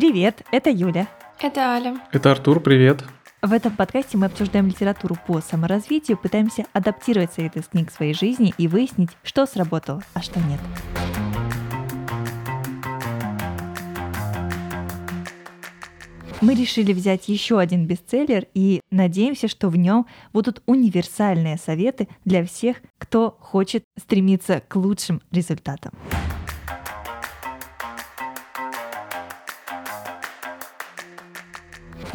Привет, это Юля. Это Аля. Это Артур, привет. В этом подкасте мы обсуждаем литературу по саморазвитию, пытаемся адаптировать советы из книг в своей жизни и выяснить, что сработало, а что нет. Мы решили взять еще один бестселлер и надеемся, что в нем будут универсальные советы для всех, кто хочет стремиться к лучшим результатам.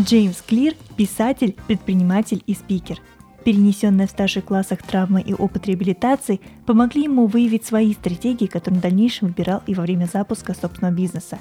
Джеймс Клир – писатель, предприниматель и спикер. Перенесенные в старших классах травмы и опыт реабилитации помогли ему выявить свои стратегии, которые в дальнейшем выбирал и во время запуска собственного бизнеса.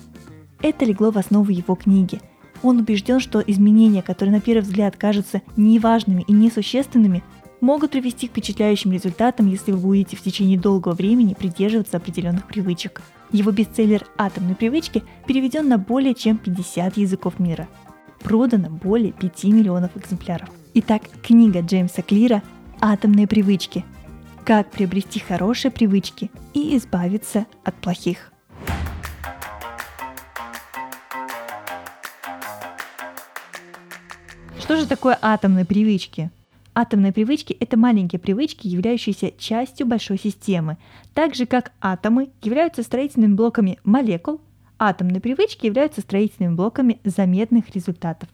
Это легло в основу его книги. Он убежден, что изменения, которые на первый взгляд кажутся неважными и несущественными, могут привести к впечатляющим результатам, если вы будете в течение долгого времени придерживаться определенных привычек. Его бестселлер «Атомные привычки» переведен на более чем 50 языков мира – продано более 5 миллионов экземпляров. Итак, книга Джеймса Клира «Атомные привычки. Как приобрести хорошие привычки и избавиться от плохих». Что же такое атомные привычки? Атомные привычки – это маленькие привычки, являющиеся частью большой системы, так же как атомы являются строительными блоками молекул, Атомные привычки являются строительными блоками заметных результатов.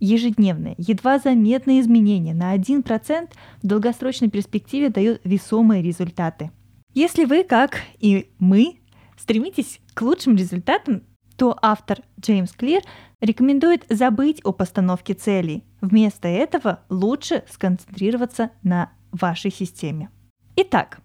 Ежедневные, едва заметные изменения на 1% в долгосрочной перспективе дают весомые результаты. Если вы, как и мы, стремитесь к лучшим результатам, то автор Джеймс Клир рекомендует забыть о постановке целей. Вместо этого лучше сконцентрироваться на вашей системе. Итак,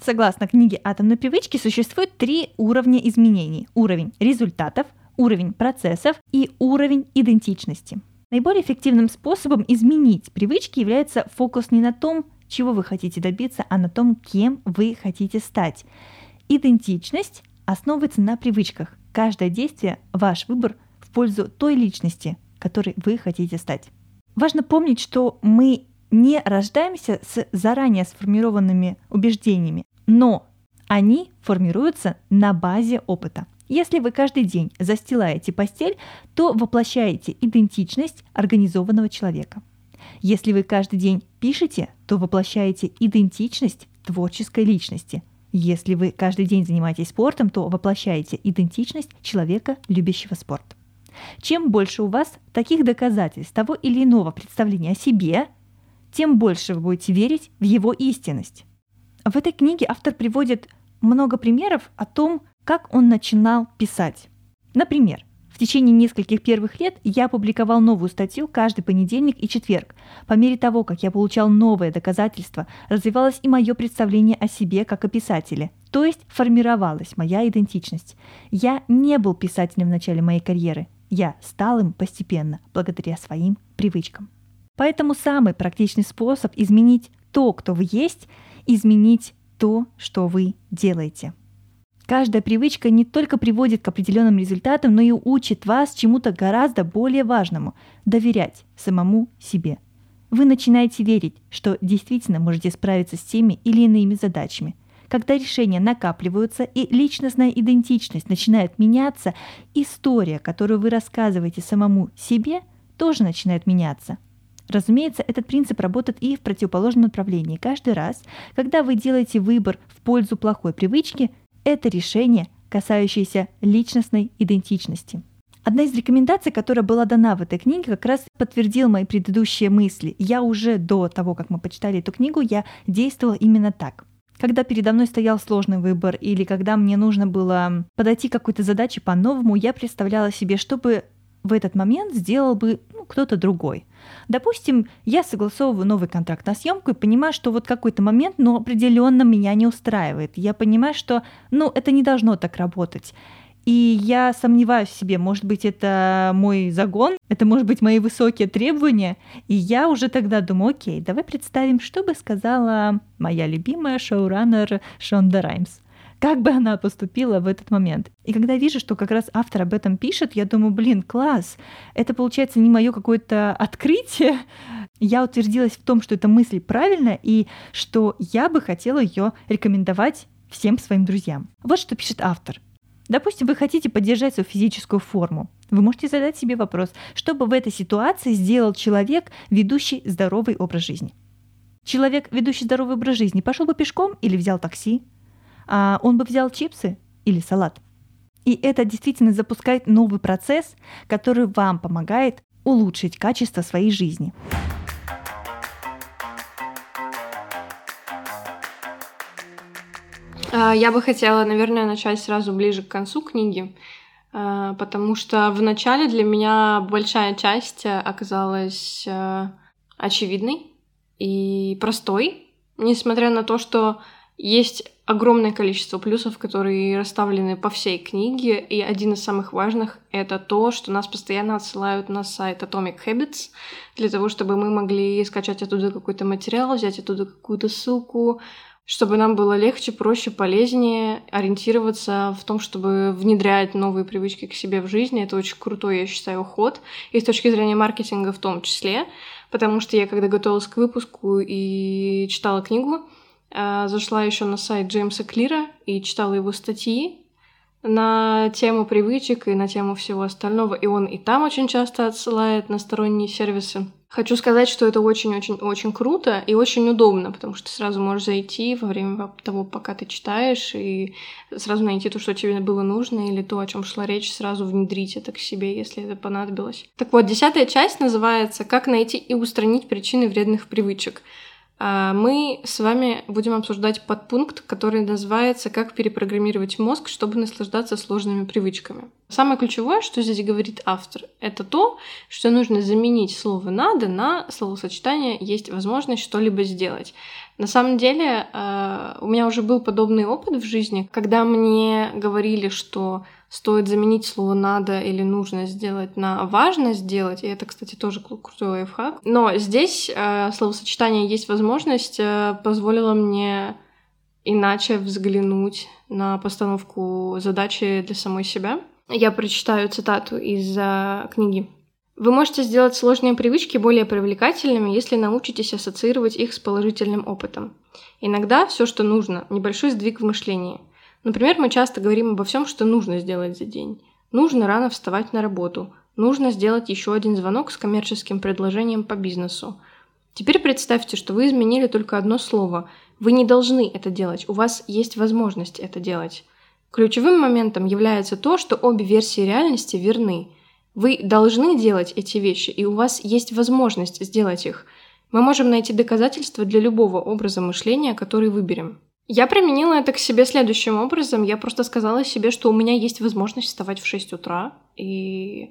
Согласно книге «Атомной привычки» существует три уровня изменений. Уровень результатов, уровень процессов и уровень идентичности. Наиболее эффективным способом изменить привычки является фокус не на том, чего вы хотите добиться, а на том, кем вы хотите стать. Идентичность основывается на привычках. Каждое действие – ваш выбор в пользу той личности, которой вы хотите стать. Важно помнить, что мы не рождаемся с заранее сформированными убеждениями, но они формируются на базе опыта. Если вы каждый день застилаете постель, то воплощаете идентичность организованного человека. Если вы каждый день пишете, то воплощаете идентичность творческой личности. Если вы каждый день занимаетесь спортом, то воплощаете идентичность человека, любящего спорт. Чем больше у вас таких доказательств того или иного представления о себе, тем больше вы будете верить в его истинность. В этой книге автор приводит много примеров о том, как он начинал писать. Например, в течение нескольких первых лет я публиковал новую статью каждый понедельник и четверг. По мере того, как я получал новые доказательства, развивалось и мое представление о себе как о писателе, то есть формировалась моя идентичность. Я не был писателем в начале моей карьеры, я стал им постепенно, благодаря своим привычкам. Поэтому самый практичный способ изменить то, кто вы есть, изменить то, что вы делаете. Каждая привычка не только приводит к определенным результатам, но и учит вас чему-то гораздо более важному – доверять самому себе. Вы начинаете верить, что действительно можете справиться с теми или иными задачами. Когда решения накапливаются и личностная идентичность начинает меняться, история, которую вы рассказываете самому себе, тоже начинает меняться – Разумеется, этот принцип работает и в противоположном направлении. Каждый раз, когда вы делаете выбор в пользу плохой привычки, это решение, касающееся личностной идентичности. Одна из рекомендаций, которая была дана в этой книге, как раз подтвердила мои предыдущие мысли. Я уже до того, как мы почитали эту книгу, я действовала именно так. Когда передо мной стоял сложный выбор или когда мне нужно было подойти к какой-то задаче по-новому, я представляла себе, чтобы в этот момент сделал бы кто-то другой. Допустим, я согласовываю новый контракт на съемку и понимаю, что вот какой-то момент, ну, определенно меня не устраивает. Я понимаю, что, ну, это не должно так работать. И я сомневаюсь в себе, может быть, это мой загон, это может быть мои высокие требования. И я уже тогда думаю, окей, давай представим, что бы сказала моя любимая шоураннер Шонда Раймс как бы она поступила в этот момент. И когда вижу, что как раз автор об этом пишет, я думаю, блин, класс, это получается не мое какое-то открытие. Я утвердилась в том, что эта мысль правильная, и что я бы хотела ее рекомендовать всем своим друзьям. Вот что пишет автор. Допустим, вы хотите поддержать свою физическую форму. Вы можете задать себе вопрос, что бы в этой ситуации сделал человек, ведущий здоровый образ жизни. Человек, ведущий здоровый образ жизни, пошел бы пешком или взял такси? А он бы взял чипсы или салат? И это действительно запускает новый процесс, который вам помогает улучшить качество своей жизни. А, я бы хотела, наверное, начать сразу ближе к концу книги, а, потому что в начале для меня большая часть оказалась а, очевидной и простой, несмотря на то, что есть огромное количество плюсов, которые расставлены по всей книге, и один из самых важных — это то, что нас постоянно отсылают на сайт Atomic Habits для того, чтобы мы могли скачать оттуда какой-то материал, взять оттуда какую-то ссылку, чтобы нам было легче, проще, полезнее ориентироваться в том, чтобы внедрять новые привычки к себе в жизни. Это очень крутой, я считаю, ход. И с точки зрения маркетинга в том числе, потому что я, когда готовилась к выпуску и читала книгу, зашла еще на сайт Джеймса Клира и читала его статьи на тему привычек и на тему всего остального. И он и там очень часто отсылает на сторонние сервисы. Хочу сказать, что это очень-очень-очень круто и очень удобно, потому что сразу можешь зайти во время того, пока ты читаешь, и сразу найти то, что тебе было нужно, или то, о чем шла речь, сразу внедрить это к себе, если это понадобилось. Так вот, десятая часть называется «Как найти и устранить причины вредных привычек». А, мы с вами будем обсуждать подпункт, который называется «Как перепрограммировать мозг, чтобы наслаждаться сложными привычками». Самое ключевое, что здесь говорит автор, это то, что нужно заменить слово «надо» на словосочетание «есть возможность что-либо сделать». На самом деле, а, у меня уже был подобный опыт в жизни, когда мне говорили, что стоит заменить слово «надо» или «нужно сделать» на «важно сделать», и это, кстати, тоже крутой лайфхак. Но здесь э, словосочетание «есть возможность» э, позволило мне иначе взглянуть на постановку задачи для самой себя. Я прочитаю цитату из э, книги. Вы можете сделать сложные привычки более привлекательными, если научитесь ассоциировать их с положительным опытом. Иногда все, что нужно, небольшой сдвиг в мышлении. Например, мы часто говорим обо всем, что нужно сделать за день. Нужно рано вставать на работу. Нужно сделать еще один звонок с коммерческим предложением по бизнесу. Теперь представьте, что вы изменили только одно слово. Вы не должны это делать, у вас есть возможность это делать. Ключевым моментом является то, что обе версии реальности верны. Вы должны делать эти вещи, и у вас есть возможность сделать их. Мы можем найти доказательства для любого образа мышления, который выберем. Я применила это к себе следующим образом. Я просто сказала себе, что у меня есть возможность вставать в 6 утра, и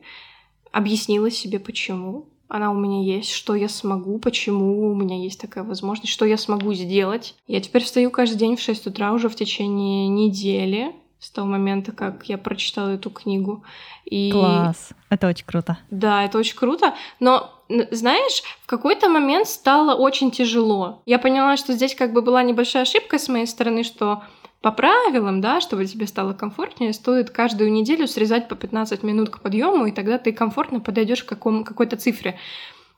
объяснила себе, почему она у меня есть, что я смогу, почему у меня есть такая возможность, что я смогу сделать. Я теперь встаю каждый день в 6 утра уже в течение недели, с того момента, как я прочитала эту книгу. И... Класс, это очень круто. Да, это очень круто, но знаешь, в какой-то момент стало очень тяжело. Я поняла, что здесь как бы была небольшая ошибка с моей стороны, что по правилам, да, чтобы тебе стало комфортнее, стоит каждую неделю срезать по 15 минут к подъему, и тогда ты комфортно подойдешь к какому, какой-то цифре.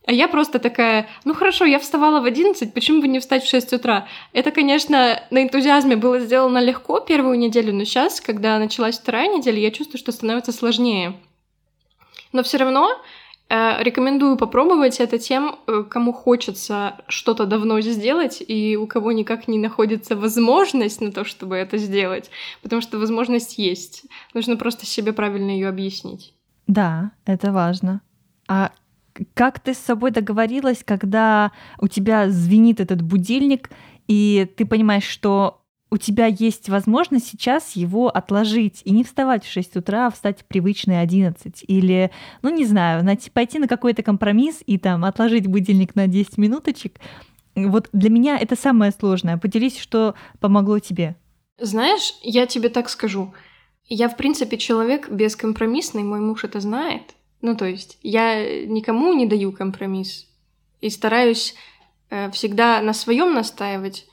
А я просто такая, ну хорошо, я вставала в 11, почему бы не встать в 6 утра? Это, конечно, на энтузиазме было сделано легко первую неделю, но сейчас, когда началась вторая неделя, я чувствую, что становится сложнее. Но все равно э, рекомендую попробовать это тем, э, кому хочется что-то давно сделать, и у кого никак не находится возможность на то, чтобы это сделать, потому что возможность есть. Нужно просто себе правильно ее объяснить. Да, это важно. А как ты с собой договорилась, когда у тебя звенит этот будильник, и ты понимаешь, что у тебя есть возможность сейчас его отложить и не вставать в 6 утра, а встать в привычные 11. Или, ну не знаю, найти, пойти на какой-то компромисс и там отложить будильник на 10 минуточек. Вот для меня это самое сложное. Поделись, что помогло тебе. Знаешь, я тебе так скажу. Я, в принципе, человек бескомпромиссный, мой муж это знает. Ну, то есть я никому не даю компромисс и стараюсь э, всегда на своем настаивать.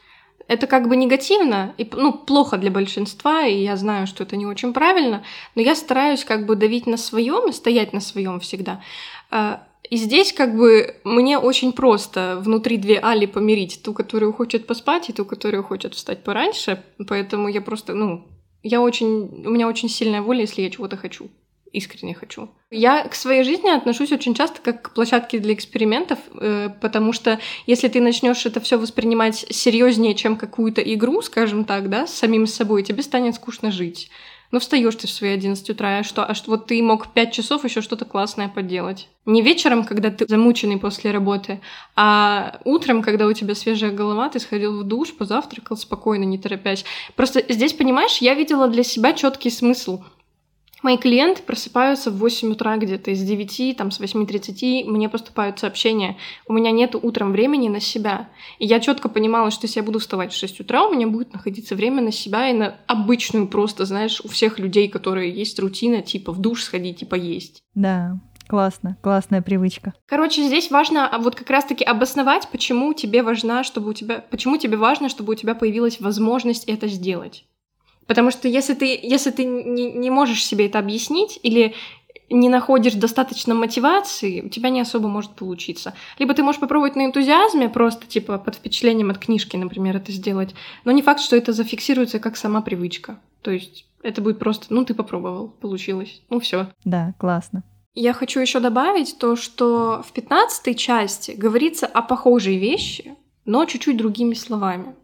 Это как бы негативно и ну, плохо для большинства, и я знаю, что это не очень правильно, но я стараюсь как бы давить на своем и стоять на своем всегда. Э, и здесь как бы мне очень просто внутри две Али помирить, ту, которая хочет поспать, и ту, которая хочет встать пораньше, поэтому я просто, ну, Я очень... У меня очень сильная воля, если я чего-то хочу искренне хочу. Я к своей жизни отношусь очень часто как к площадке для экспериментов, э, потому что если ты начнешь это все воспринимать серьезнее, чем какую-то игру, скажем так, да, с самим собой, тебе станет скучно жить. Ну, встаешь ты в свои 11 утра, а что? А что вот ты мог 5 часов еще что-то классное поделать. Не вечером, когда ты замученный после работы, а утром, когда у тебя свежая голова, ты сходил в душ, позавтракал спокойно, не торопясь. Просто здесь, понимаешь, я видела для себя четкий смысл — Мои клиенты просыпаются в 8 утра где-то, из 9, там, с 8.30 мне поступают сообщения. У меня нет утром времени на себя. И я четко понимала, что если я буду вставать в 6 утра, у меня будет находиться время на себя и на обычную просто, знаешь, у всех людей, которые есть рутина, типа в душ сходить и поесть. Да, Классно, классная привычка. Короче, здесь важно а, вот как раз-таки обосновать, почему тебе важно, чтобы у тебя, почему тебе важно, чтобы у тебя появилась возможность это сделать. Потому что если ты, если ты не, не можешь себе это объяснить или не находишь достаточно мотивации, у тебя не особо может получиться. Либо ты можешь попробовать на энтузиазме, просто типа под впечатлением от книжки, например, это сделать, но не факт, что это зафиксируется как сама привычка. То есть это будет просто, ну ты попробовал, получилось, ну все. Да, классно. Я хочу еще добавить то, что в пятнадцатой части говорится о похожей вещи, но чуть-чуть другими словами.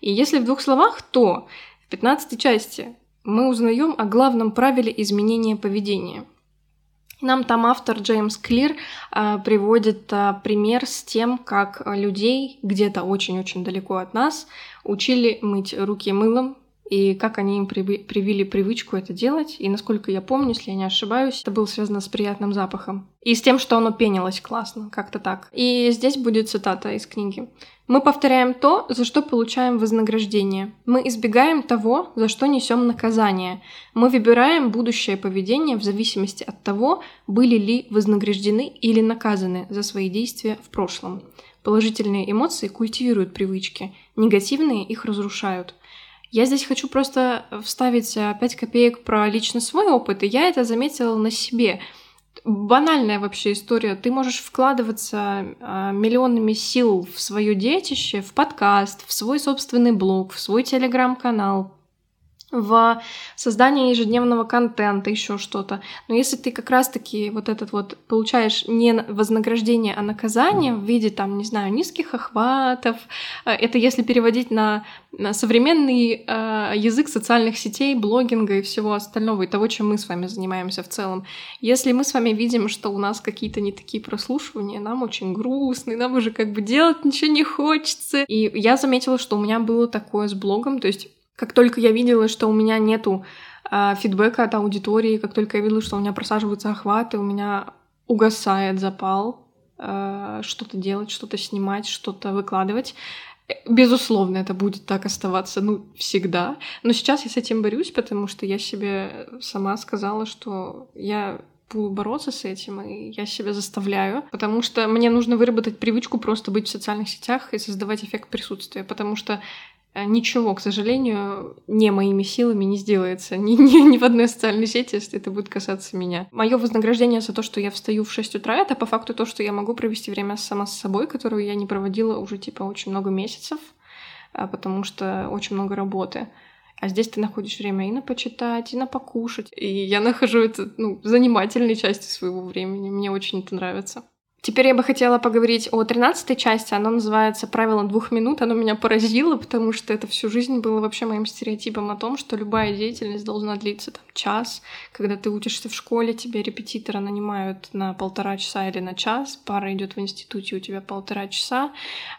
И если в двух словах, то в 15 части мы узнаем о главном правиле изменения поведения. Нам там автор Джеймс Клир а, приводит а, пример с тем, как людей где-то очень-очень далеко от нас учили мыть руки мылом, и как они им привили привычку это делать. И насколько я помню, если я не ошибаюсь, это было связано с приятным запахом. И с тем, что оно пенилось классно, как-то так. И здесь будет цитата из книги. Мы повторяем то, за что получаем вознаграждение. Мы избегаем того, за что несем наказание. Мы выбираем будущее поведение в зависимости от того, были ли вознаграждены или наказаны за свои действия в прошлом. Положительные эмоции культивируют привычки, негативные их разрушают. Я здесь хочу просто вставить 5 э, копеек про лично свой опыт, и я это заметила на себе. Банальная вообще история. Ты можешь вкладываться э, миллионами сил в свое детище, в подкаст, в свой собственный блог, в свой телеграм-канал, в создание ежедневного контента, еще что-то. Но если ты как раз-таки вот этот вот получаешь не вознаграждение, а наказание в виде, там, не знаю, низких охватов, э, это если переводить на, на современный э, язык социальных сетей, блогинга и всего остального, и того, чем мы с вами занимаемся в целом. Если мы с вами видим, что у нас какие-то не такие прослушивания, нам очень грустно, и нам уже как бы делать ничего не хочется. И я заметила, что у меня было такое с блогом, то есть как только я видела, что у меня нету э, фидбэка от аудитории, как только я видела, что у меня просаживаются охваты, у меня угасает запал э, что-то делать, что-то снимать, что-то выкладывать. Безусловно, это будет так оставаться, ну, всегда. Но сейчас я с этим борюсь, потому что я себе сама сказала, что я буду бороться с этим, и я себя заставляю, потому что мне нужно выработать привычку просто быть в социальных сетях и создавать эффект присутствия, потому что Э, ничего, к сожалению, не моими силами не сделается ни, ни, ни в одной социальной сети, если это будет касаться меня. Мое вознаграждение за то, что я встаю в 6 утра, это по факту то, что я могу провести время сама с собой, которую я не проводила уже типа очень много месяцев, а, потому что очень много работы. А здесь ты находишь время и на почитать, и на покушать. И я нахожу это ну, занимательной частью своего времени. Мне очень это нравится. Теперь я бы хотела поговорить о тринадцатой части. Оно называется «Правило двух минут». Оно меня поразило, потому что это всю жизнь было вообще моим стереотипом о том, что любая деятельность должна длиться там, час. Когда ты учишься в школе, тебе репетитора нанимают на полтора часа или на час. Пара идет в институте, у тебя полтора часа.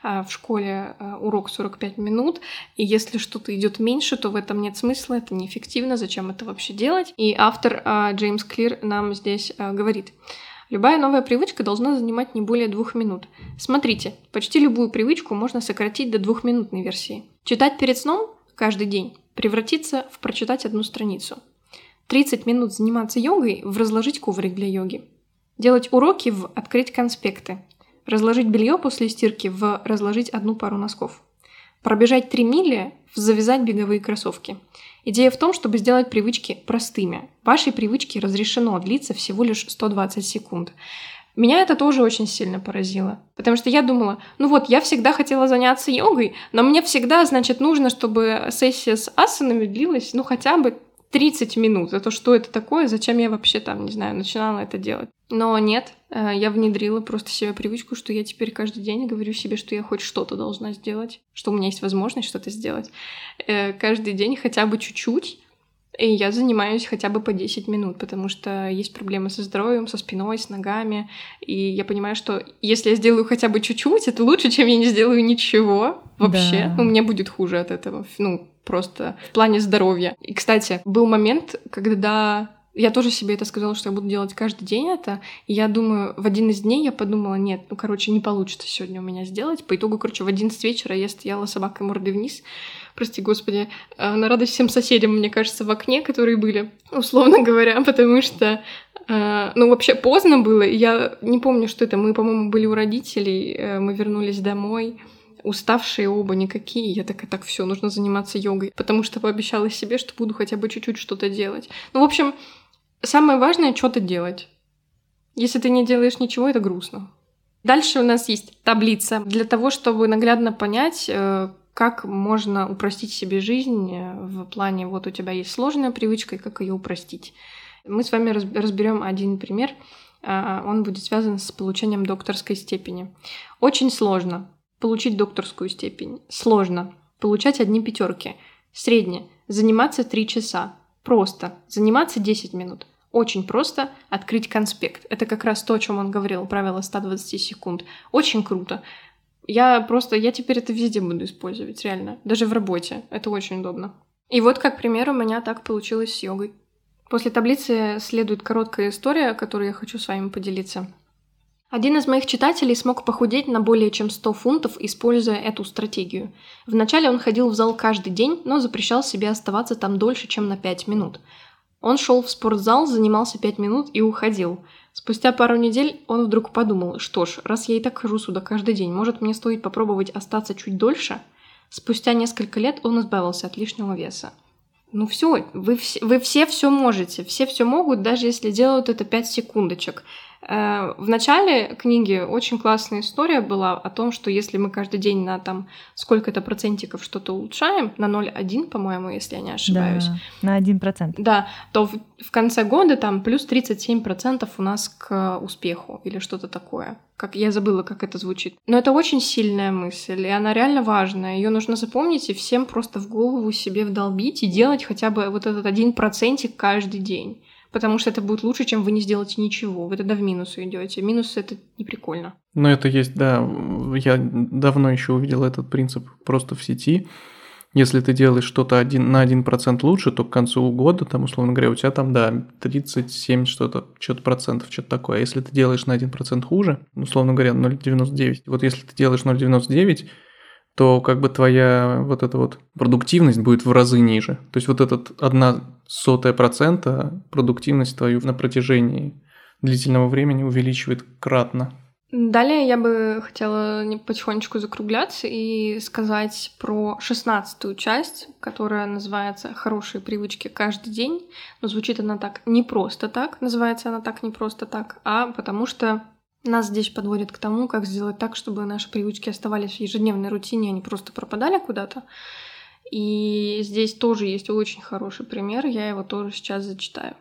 А в школе а, урок 45 минут. И если что-то идет меньше, то в этом нет смысла, это неэффективно, зачем это вообще делать? И автор а, Джеймс Клир нам здесь говорит — Любая новая привычка должна занимать не более двух минут. Смотрите, почти любую привычку можно сократить до двухминутной версии. Читать перед сном каждый день превратиться в прочитать одну страницу. 30 минут заниматься йогой в разложить коврик для йоги. Делать уроки в открыть конспекты. Разложить белье после стирки в разложить одну пару носков. Пробежать 3 мили завязать беговые кроссовки. Идея в том, чтобы сделать привычки простыми. Вашей привычке разрешено длиться всего лишь 120 секунд. Меня это тоже очень сильно поразило, потому что я думала, ну вот, я всегда хотела заняться йогой, но мне всегда, значит, нужно, чтобы сессия с асанами длилась, ну, хотя бы 30 минут. Это что это такое? Зачем я вообще там, не знаю, начинала это делать? Но нет, я внедрила просто себе привычку, что я теперь каждый день говорю себе, что я хоть что-то должна сделать, что у меня есть возможность что-то сделать. Э, каждый день хотя бы чуть-чуть, и я занимаюсь хотя бы по 10 минут, потому что есть проблемы со здоровьем, со спиной, с ногами. И я понимаю, что если я сделаю хотя бы чуть-чуть, это лучше, чем я не сделаю ничего вообще. Да. У меня будет хуже от этого. Ну, просто в плане здоровья. И, кстати, был момент, когда я тоже себе это сказала, что я буду делать каждый день это. И я думаю, в один из дней я подумала, нет, ну, короче, не получится сегодня у меня сделать. По итогу, короче, в 11 вечера я стояла собакой мордой вниз, прости господи, э, на радость всем соседям, мне кажется, в окне, которые были, условно говоря, потому что э, ну, вообще поздно было. Я не помню, что это. Мы, по-моему, были у родителей, э, мы вернулись домой, уставшие оба никакие. Я такая, так, все, нужно заниматься йогой, потому что пообещала себе, что буду хотя бы чуть-чуть что-то делать. Ну, в общем, самое важное что-то делать. Если ты не делаешь ничего, это грустно. Дальше у нас есть таблица для того, чтобы наглядно понять, как можно упростить себе жизнь э, в плане, вот у тебя есть сложная привычка, и как ее упростить. Мы с вами разберем один пример. А, он будет связан с получением докторской степени. Очень сложно получить докторскую степень. Сложно получать одни пятерки. Средне. Заниматься 3 часа. Просто. Заниматься 10 минут. Очень просто открыть конспект. Это как раз то, о чем он говорил, правило 120 секунд. Очень круто. Я просто, я теперь это везде буду использовать, реально. Даже в работе. Это очень удобно. И вот, как пример, у меня так получилось с йогой. После таблицы следует короткая история, которую я хочу с вами поделиться. Один из моих читателей смог похудеть на более чем 100 фунтов, используя эту стратегию. Вначале он ходил в зал каждый день, но запрещал себе оставаться там дольше, чем на 5 минут. Он шел в спортзал, занимался 5 минут и уходил – Спустя пару недель он вдруг подумал, что ж, раз я и так хожу сюда каждый день, может мне стоит попробовать остаться чуть дольше? Спустя несколько лет он избавился от лишнего веса. Ну все, вы, все, вы все все можете, все все могут, даже если делают это 5 секундочек. Э, в начале книги очень классная история была о том, что если мы каждый день на там сколько-то процентиков что-то улучшаем, на 0,1, по-моему, если я не ошибаюсь. Да, на 1%. Да, то в, в конце года там плюс 37% у нас к успеху или что-то такое. Как я забыла, как это звучит. Но это очень сильная мысль, и она реально важная. Ее нужно запомнить и всем просто в голову себе вдолбить и делать хотя бы вот этот один процентик каждый день потому что это будет лучше, чем вы не сделаете ничего. Вы тогда в минус идете. Минус это не прикольно. Но это есть, да. Я давно еще увидел этот принцип просто в сети. Если ты делаешь что-то на 1% лучше, то к концу года, там, условно говоря, у тебя там, да, 37 что-то, что-то процентов, что-то такое. А если ты делаешь на 1% хуже, условно говоря, 0,99, вот если ты делаешь 0,99, то как бы твоя вот эта вот продуктивность будет в разы ниже. То есть вот этот одна сотая процента продуктивность твою на протяжении длительного времени увеличивает кратно. Далее я бы хотела потихонечку закругляться и сказать про шестнадцатую часть, которая называется «Хорошие привычки каждый день». Но звучит она так не просто так, называется она так не просто так, а потому что нас здесь подводит к тому, как сделать так, чтобы наши привычки оставались в ежедневной рутине, а не просто пропадали куда-то. И здесь тоже есть очень хороший пример, я его тоже сейчас зачитаю.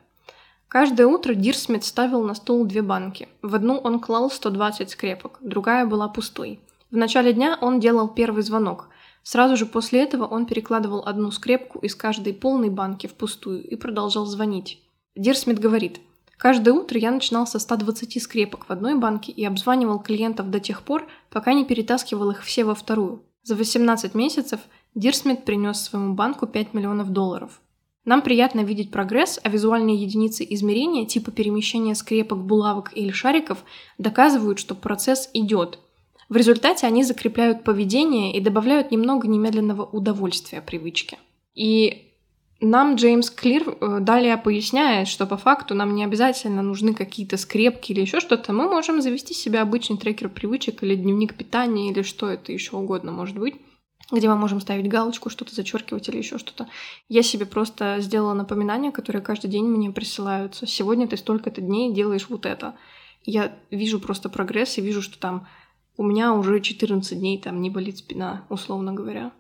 Каждое утро Дирсмит ставил на стол две банки. В одну он клал 120 скрепок, другая была пустой. В начале дня он делал первый звонок. Сразу же после этого он перекладывал одну скрепку из каждой полной банки в пустую и продолжал звонить. Дирсмит говорит, Каждое утро я начинал со 120 скрепок в одной банке и обзванивал клиентов до тех пор, пока не перетаскивал их все во вторую. За 18 месяцев Дирсмит принес своему банку 5 миллионов долларов. Нам приятно видеть прогресс, а визуальные единицы измерения типа перемещения скрепок, булавок или шариков доказывают, что процесс идет. В результате они закрепляют поведение и добавляют немного немедленного удовольствия привычке. И нам Джеймс Клир э, далее поясняет, что по факту нам не обязательно нужны какие-то скрепки или еще что-то. Мы можем завести себе обычный трекер привычек или дневник питания или что это еще угодно может быть где мы можем ставить галочку, что-то зачеркивать или еще что-то. Я себе просто сделала напоминания, которые каждый день мне присылаются. Сегодня ты столько-то дней делаешь вот это. я вижу просто прогресс и вижу, что там у меня уже 14 дней там не болит спина, условно говоря.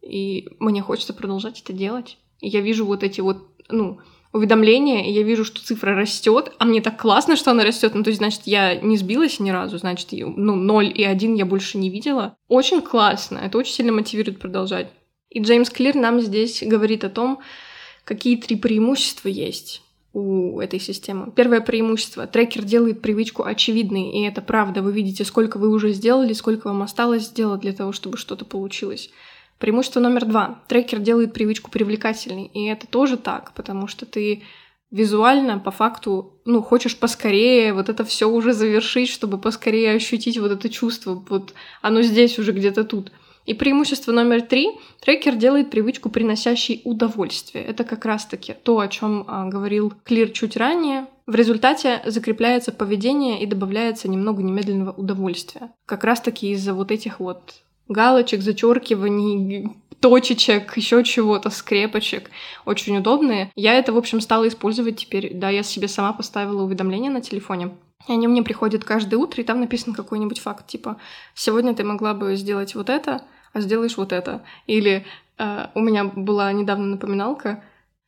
И мне хочется продолжать это делать. Я вижу вот эти вот, ну, уведомления, и я вижу, что цифра растет, а мне так классно, что она растет. Ну, то есть, значит, я не сбилась ни разу, значит, ну, 0 и 1 я больше не видела. Очень классно, это очень сильно мотивирует продолжать. И Джеймс Клир нам здесь говорит о том, какие три преимущества есть у этой системы. Первое преимущество. Трекер делает привычку очевидной, и это правда. Вы видите, сколько вы уже сделали, сколько вам осталось сделать для того, чтобы что-то получилось. Преимущество номер два. Трекер делает привычку привлекательной. И это тоже так, потому что ты визуально, по факту, ну, хочешь поскорее вот это все уже завершить, чтобы поскорее ощутить вот это чувство. Вот оно здесь уже где-то тут. И преимущество номер три. Трекер делает привычку, приносящей удовольствие. Это как раз-таки то, о чем а, говорил Клир чуть ранее. В результате закрепляется поведение и добавляется немного немедленного удовольствия. Как раз-таки из-за вот этих вот галочек, зачеркиваний, точечек, еще чего-то, скрепочек. Очень удобные. Я это, в общем, стала использовать теперь. Да, я себе сама поставила уведомления на телефоне. И они мне приходят каждое утро, и там написан какой-нибудь факт, типа, сегодня ты могла бы сделать вот это, а сделаешь вот это. Или э, у меня была недавно напоминалка,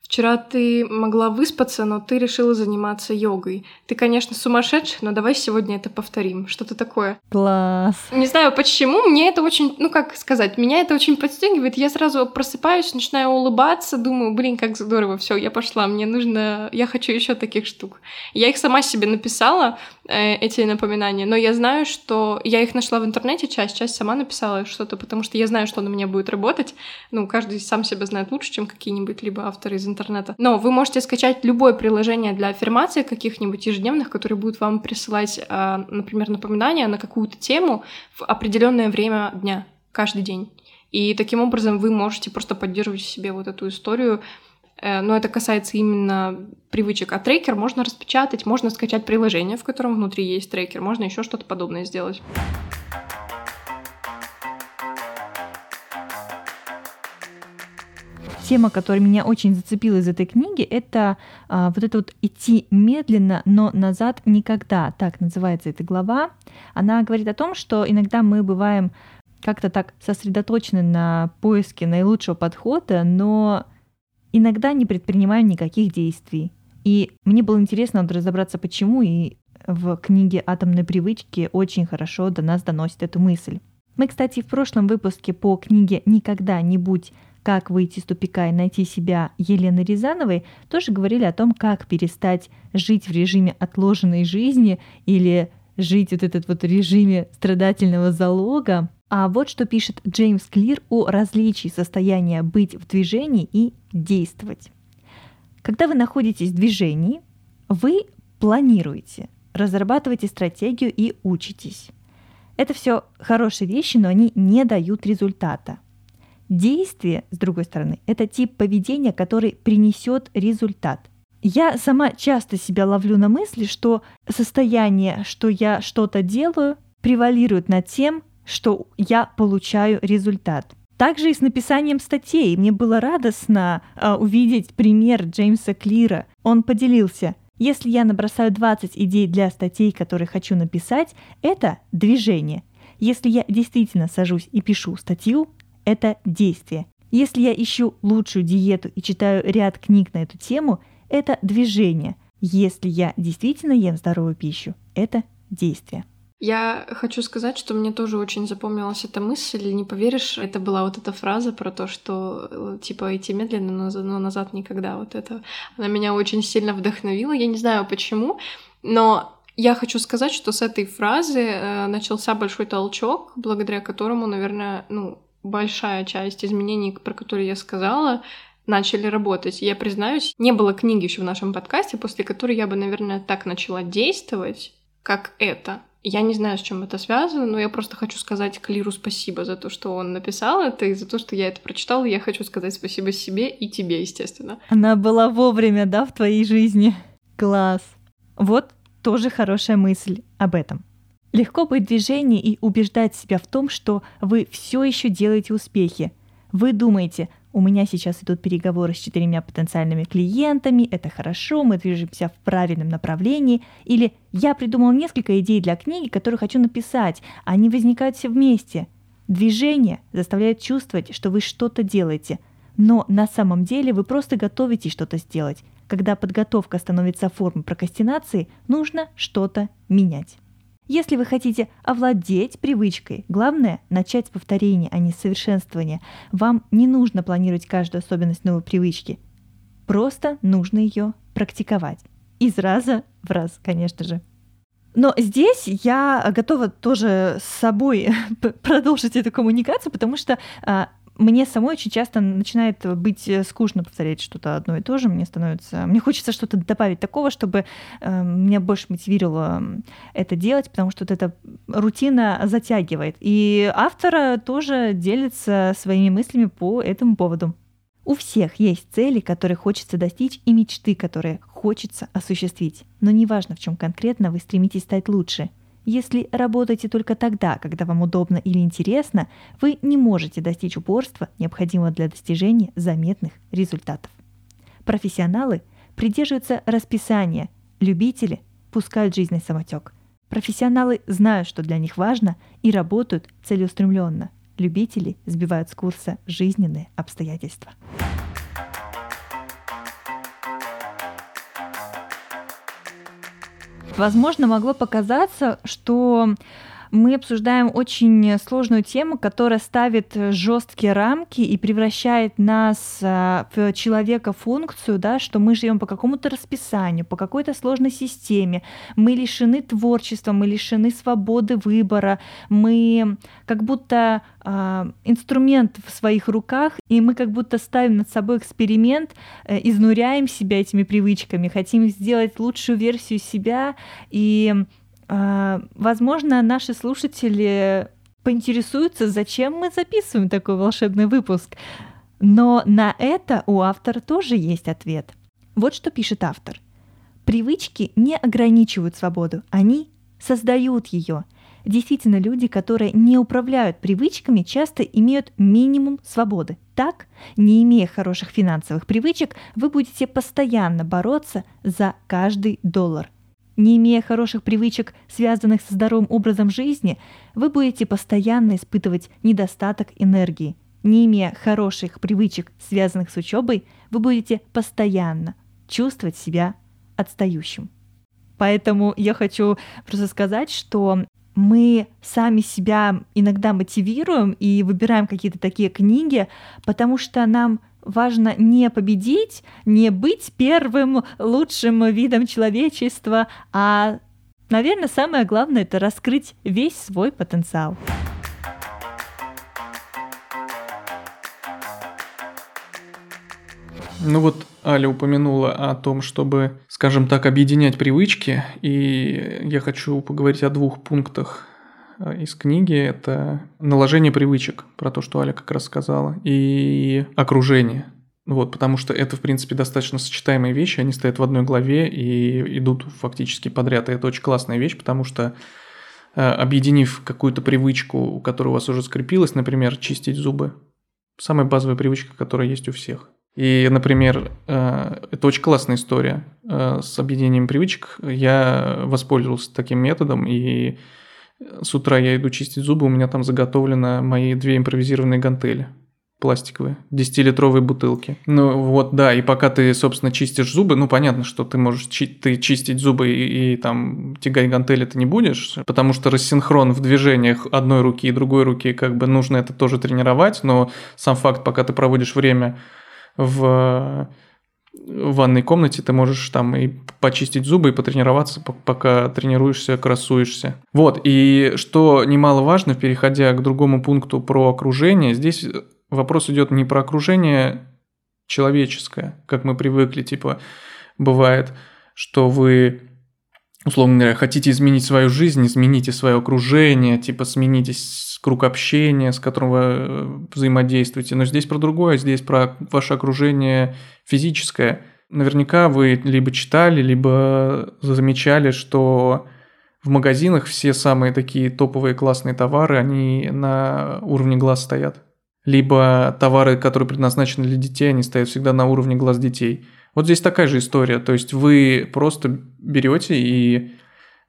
Вчера ты могла выспаться, но ты решила заниматься йогой. Ты, конечно, сумасшедший, но давай сегодня это повторим. Что-то такое. Класс. Не знаю почему, мне это очень, ну как сказать, меня это очень подстегивает. Я сразу просыпаюсь, начинаю улыбаться, думаю, блин, как здорово, все, я пошла, мне нужно, я хочу еще таких штук. Я их сама себе написала, эти напоминания, но я знаю, что я их нашла в интернете, часть, часть сама написала что-то, потому что я знаю, что на меня будет работать. Ну, каждый сам себя знает лучше, чем какие-нибудь либо авторы из интернета. Но вы можете скачать любое приложение для аффирмации каких-нибудь ежедневных, которые будут вам присылать, а, например, напоминания на какую-то тему в определенное время дня, каждый день. И таким образом вы можете просто поддерживать в себе вот эту историю э, но это касается именно привычек. А трекер можно распечатать, можно скачать приложение, в котором внутри есть трекер, можно еще что-то подобное сделать. тема, которая меня очень зацепила из этой книги, это а, вот это вот идти медленно, но назад никогда. Так называется эта глава. Она говорит о том, что иногда мы бываем как-то так сосредоточены на поиске наилучшего подхода, но иногда не предпринимаем никаких действий. И мне было интересно вот разобраться, почему, и в книге «Атомные привычки» очень хорошо до нас доносит эту мысль. Мы, кстати, в прошлом выпуске по книге «Никогда не будь «Как выйти из тупика и найти себя» Елены Рязановой тоже говорили о том, как перестать жить в режиме отложенной жизни или жить вот этот вот режиме страдательного залога. А вот что пишет Джеймс Клир о различии состояния быть в движении и действовать. Когда вы находитесь в движении, вы планируете, разрабатываете стратегию и учитесь. Это все хорошие вещи, но они не дают результата. Действие, с другой стороны, это тип поведения, который принесет результат. Я сама часто себя ловлю на мысли, что состояние, что я что-то делаю, превалирует над тем, что я получаю результат. Также и с написанием статей. Мне было радостно э, увидеть пример Джеймса Клира. Он поделился. Если я набросаю 20 идей для статей, которые хочу написать, это движение. Если я действительно сажусь и пишу статью, это действие. Если я ищу лучшую диету и читаю ряд книг на эту тему, это движение. Если я действительно ем здоровую пищу, это действие. Я хочу сказать, что мне тоже очень запомнилась эта мысль. Не поверишь, это была вот эта фраза про то, что э, типа идти медленно, но назад никогда. Вот это она меня очень сильно вдохновила. Я не знаю почему, но я хочу сказать, что с этой фразы э, начался большой толчок, благодаря которому, наверное, ну, большая часть изменений, про которые я сказала, начали работать. Я признаюсь, не было книги еще в нашем подкасте, после которой я бы, наверное, так начала действовать, как это. Я не знаю, с чем это связано, но я просто хочу сказать Клиру спасибо за то, что он написал это, и за то, что я это прочитала. Я хочу сказать спасибо себе и тебе, естественно. Она была вовремя, да, в твоей жизни? Класс. Вот тоже хорошая мысль об этом. Легко быть в движении и убеждать себя в том, что вы все еще делаете успехи. Вы думаете, у меня сейчас идут переговоры с четырьмя потенциальными клиентами, это хорошо, мы движемся в правильном направлении, или я придумал несколько идей для книги, которые хочу написать, они возникают все вместе. Движение заставляет чувствовать, что вы что-то делаете, но на самом деле вы просто готовитесь что-то сделать. Когда подготовка становится формой прокрастинации, нужно что-то менять. Если вы хотите овладеть привычкой, главное – начать с повторения, а не с совершенствования. Вам не нужно планировать каждую особенность новой привычки. Просто нужно ее практиковать. Из раза в раз, конечно же. Но здесь я готова тоже с собой продолжить эту коммуникацию, потому что а, мне самой очень часто начинает быть э, скучно повторять что-то одно и то же. Мне становится... Мне хочется что-то добавить такого, чтобы э, меня больше мотивировало это делать, потому что вот эта рутина затягивает. И автор тоже делится своими мыслями по этому поводу. У всех есть цели, которые хочется достичь, и мечты, которые хочется осуществить. Но неважно, в чем конкретно вы стремитесь стать лучше – если работаете только тогда, когда вам удобно или интересно, вы не можете достичь упорства, необходимого для достижения заметных результатов. Профессионалы придерживаются расписания, любители пускают жизнь на самотек. Профессионалы знают, что для них важно, и работают целеустремленно. Любители сбивают с курса жизненные обстоятельства. Возможно, могло показаться, что мы обсуждаем очень сложную тему, которая ставит жесткие рамки и превращает нас а, в человека функцию, да, что мы живем по какому-то расписанию, по какой-то сложной системе, мы лишены творчества, мы лишены свободы выбора, мы как будто э, инструмент в своих руках, и мы как будто ставим над собой эксперимент, э, изнуряем себя этими привычками, хотим сделать лучшую версию себя и возможно, наши слушатели поинтересуются, зачем мы записываем такой волшебный выпуск. Но на это у автора тоже есть ответ. Вот что пишет автор. Привычки не ограничивают свободу, они создают ее. Действительно, люди, которые не управляют привычками, часто имеют минимум свободы. Так, не имея хороших финансовых привычек, вы будете постоянно бороться за каждый доллар – не имея хороших привычек, связанных со здоровым образом жизни, вы будете постоянно испытывать недостаток энергии. Не имея хороших привычек, связанных с учебой, вы будете постоянно чувствовать себя отстающим. Поэтому я хочу просто сказать, что мы сами себя иногда мотивируем и выбираем какие-то такие книги, потому что нам важно не победить, не быть первым лучшим видом человечества, а, наверное, самое главное это раскрыть весь свой потенциал. Ну вот Аля упомянула о том, чтобы, скажем так, объединять привычки, и я хочу поговорить о двух пунктах из книги – это наложение привычек, про то, что Аля как раз сказала, и окружение. Вот, потому что это, в принципе, достаточно сочетаемые вещи, они стоят в одной главе и идут фактически подряд. И это очень классная вещь, потому что э, объединив какую-то привычку, которая у вас уже скрепилась, например, чистить зубы, самая базовая привычка, которая есть у всех. И, например, э, это очень классная история с объединением привычек. Я воспользовался таким методом, и с утра я иду чистить зубы, у меня там заготовлены мои две импровизированные гантели пластиковые, 10-литровые бутылки. Ну вот, да, и пока ты, собственно, чистишь зубы, ну понятно, что ты можешь чи- ты чистить зубы и, и там тягать гантели ты не будешь, потому что рассинхрон в движениях одной руки и другой руки, как бы нужно это тоже тренировать, но сам факт, пока ты проводишь время в в ванной комнате ты можешь там и почистить зубы, и потренироваться, пока тренируешься, красуешься. Вот, и что немаловажно, переходя к другому пункту про окружение, здесь вопрос идет не про окружение человеческое, как мы привыкли, типа, бывает, что вы условно говоря, хотите изменить свою жизнь, измените свое окружение, типа смените круг общения, с которым вы э, взаимодействуете. Но здесь про другое, здесь про ваше окружение физическое. Наверняка вы либо читали, либо замечали, что в магазинах все самые такие топовые классные товары, они на уровне глаз стоят. либо товары, которые предназначены для детей, они стоят всегда на уровне глаз детей. Вот здесь такая же история. То есть вы просто берете и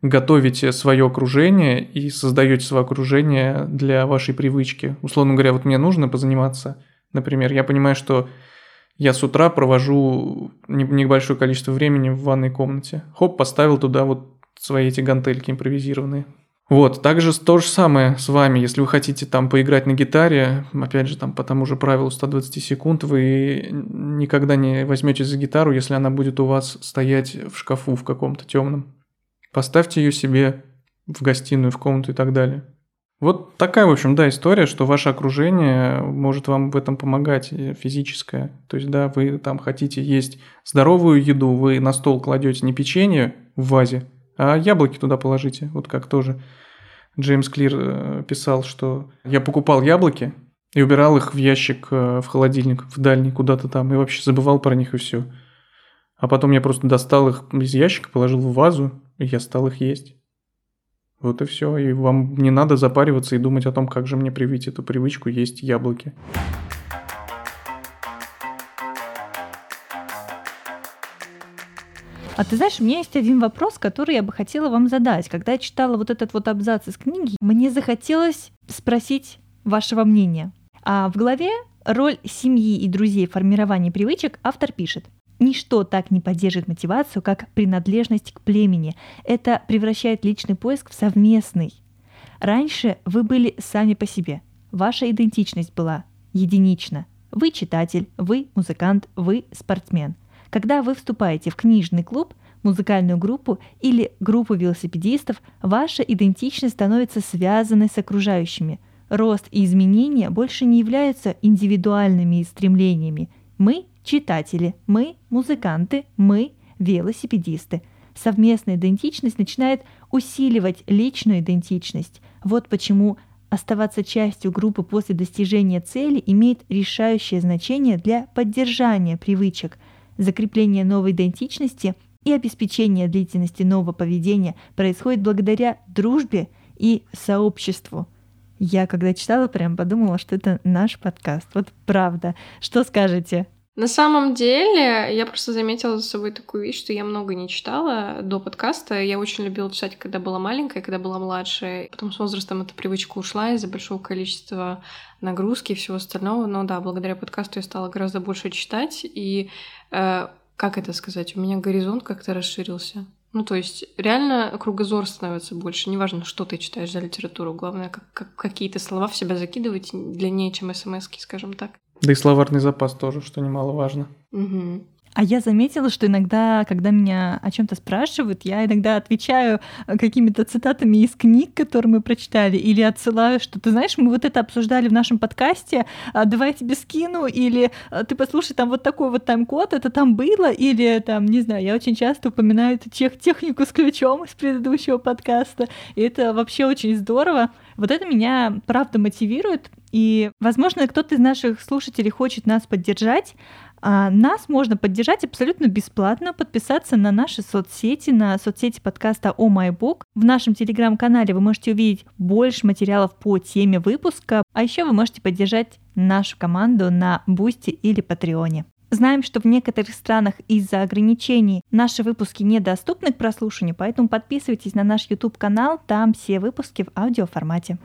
готовите свое окружение и создаете свое окружение для вашей привычки. Условно говоря, вот мне нужно позаниматься, например, я понимаю, что я с утра провожу небольшое количество времени в ванной комнате. Хоп, поставил туда вот свои эти гантельки импровизированные. Вот, также то же самое с вами, если вы хотите там поиграть на гитаре, опять же там по тому же правилу 120 секунд, вы никогда не возьмете за гитару, если она будет у вас стоять в шкафу в каком-то темном. Поставьте ее себе в гостиную, в комнату и так далее. Вот такая, в общем, да, история, что ваше окружение может вам в этом помогать, э, физическое. То есть, да, вы там хотите есть здоровую еду, вы на стол кладете не печенье в вазе, а яблоки туда положите. Вот как тоже Джеймс Клир э, писал, что я покупал яблоки и убирал их в ящик э, в холодильник, в дальний куда-то там, и вообще забывал про них и все. А потом я просто достал их из ящика, положил в вазу, и я стал их есть. Вот и все. И вам не надо запариваться и думать о том, как же мне привить эту привычку есть яблоки. А ты знаешь, у меня есть один вопрос, который я бы хотела вам задать. Когда я читала вот этот вот абзац из книги, мне захотелось спросить вашего мнения. А в главе роль семьи и друзей в формировании привычек автор пишет. Ничто так не поддерживает мотивацию, как принадлежность к племени. Это превращает личный поиск в совместный. Раньше вы были сами по себе. Ваша идентичность была единична. Вы читатель, вы музыкант, вы спортсмен. Когда вы вступаете в книжный клуб, музыкальную группу или группу велосипедистов, ваша идентичность становится связанной с окружающими. Рост и изменения больше не являются индивидуальными стремлениями. Мы читатели, мы музыканты, мы велосипедисты. Совместная идентичность начинает усиливать личную идентичность. Вот почему оставаться частью группы после достижения цели имеет решающее значение для поддержания привычек, закрепления новой идентичности и обеспечения длительности нового поведения происходит благодаря дружбе и сообществу. Я когда читала, прям подумала, что это наш подкаст. Вот правда. Что скажете? На самом деле, я просто заметила за собой такую вещь, что я много не читала до подкаста. Я очень любила читать, когда была маленькая, когда была младше. Потом с возрастом эта привычка ушла из-за большого количества нагрузки и всего остального. Но да, благодаря подкасту я стала гораздо больше читать. И, э, как это сказать, у меня горизонт как-то расширился. Ну, то есть, реально кругозор становится больше. Неважно, что ты читаешь за литературу. Главное, как, как какие-то слова в себя закидывать длиннее, чем смс скажем так. Да и словарный запас тоже, что немаловажно. Угу. А я заметила, что иногда, когда меня о чем-то спрашивают, я иногда отвечаю э, какими-то цитатами из книг, которые мы прочитали, или отсылаю, что ты знаешь, мы вот это обсуждали в нашем подкасте, а давай я тебе скину, или э, ты послушай, там вот такой вот тайм-код, это там было, или там, не знаю, я очень часто упоминаю эту тех, технику с ключом из предыдущего подкаста, и это вообще очень здорово. Вот это меня, правда, мотивирует, и, возможно, кто-то из наших слушателей хочет нас поддержать, а нас можно поддержать абсолютно бесплатно, подписаться на наши соцсети, на соцсети подкаста «О мой бог». В нашем телеграм-канале вы можете увидеть больше материалов по теме выпуска, а еще вы можете поддержать нашу команду на Бусти или Патреоне. Знаем, что в некоторых странах из-за ограничений наши выпуски недоступны к прослушиванию, поэтому подписывайтесь на наш YouTube-канал, там все выпуски в аудиоформате.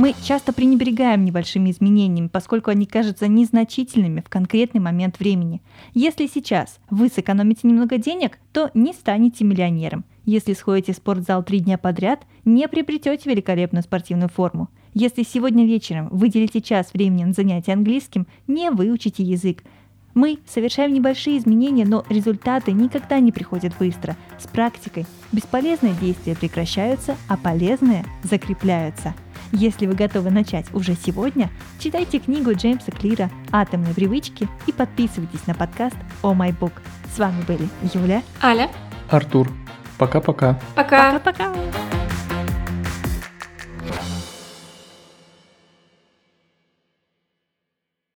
Мы часто пренебрегаем небольшими изменениями, поскольку они кажутся незначительными в конкретный момент времени. Если сейчас вы сэкономите немного денег, то не станете миллионером. Если сходите в спортзал три дня подряд, не приобретете великолепную спортивную форму. Если сегодня вечером выделите час времени на занятие английским, не выучите язык. Мы совершаем небольшие изменения, но результаты никогда не приходят быстро. С практикой бесполезные действия прекращаются, а полезные закрепляются. Если вы готовы начать уже сегодня, читайте книгу Джеймса Клира «Атомные привычки» и подписывайтесь на подкаст «О май бук». С вами были Юля, Аля, Артур. Пока-пока. Пока. Пока-пока.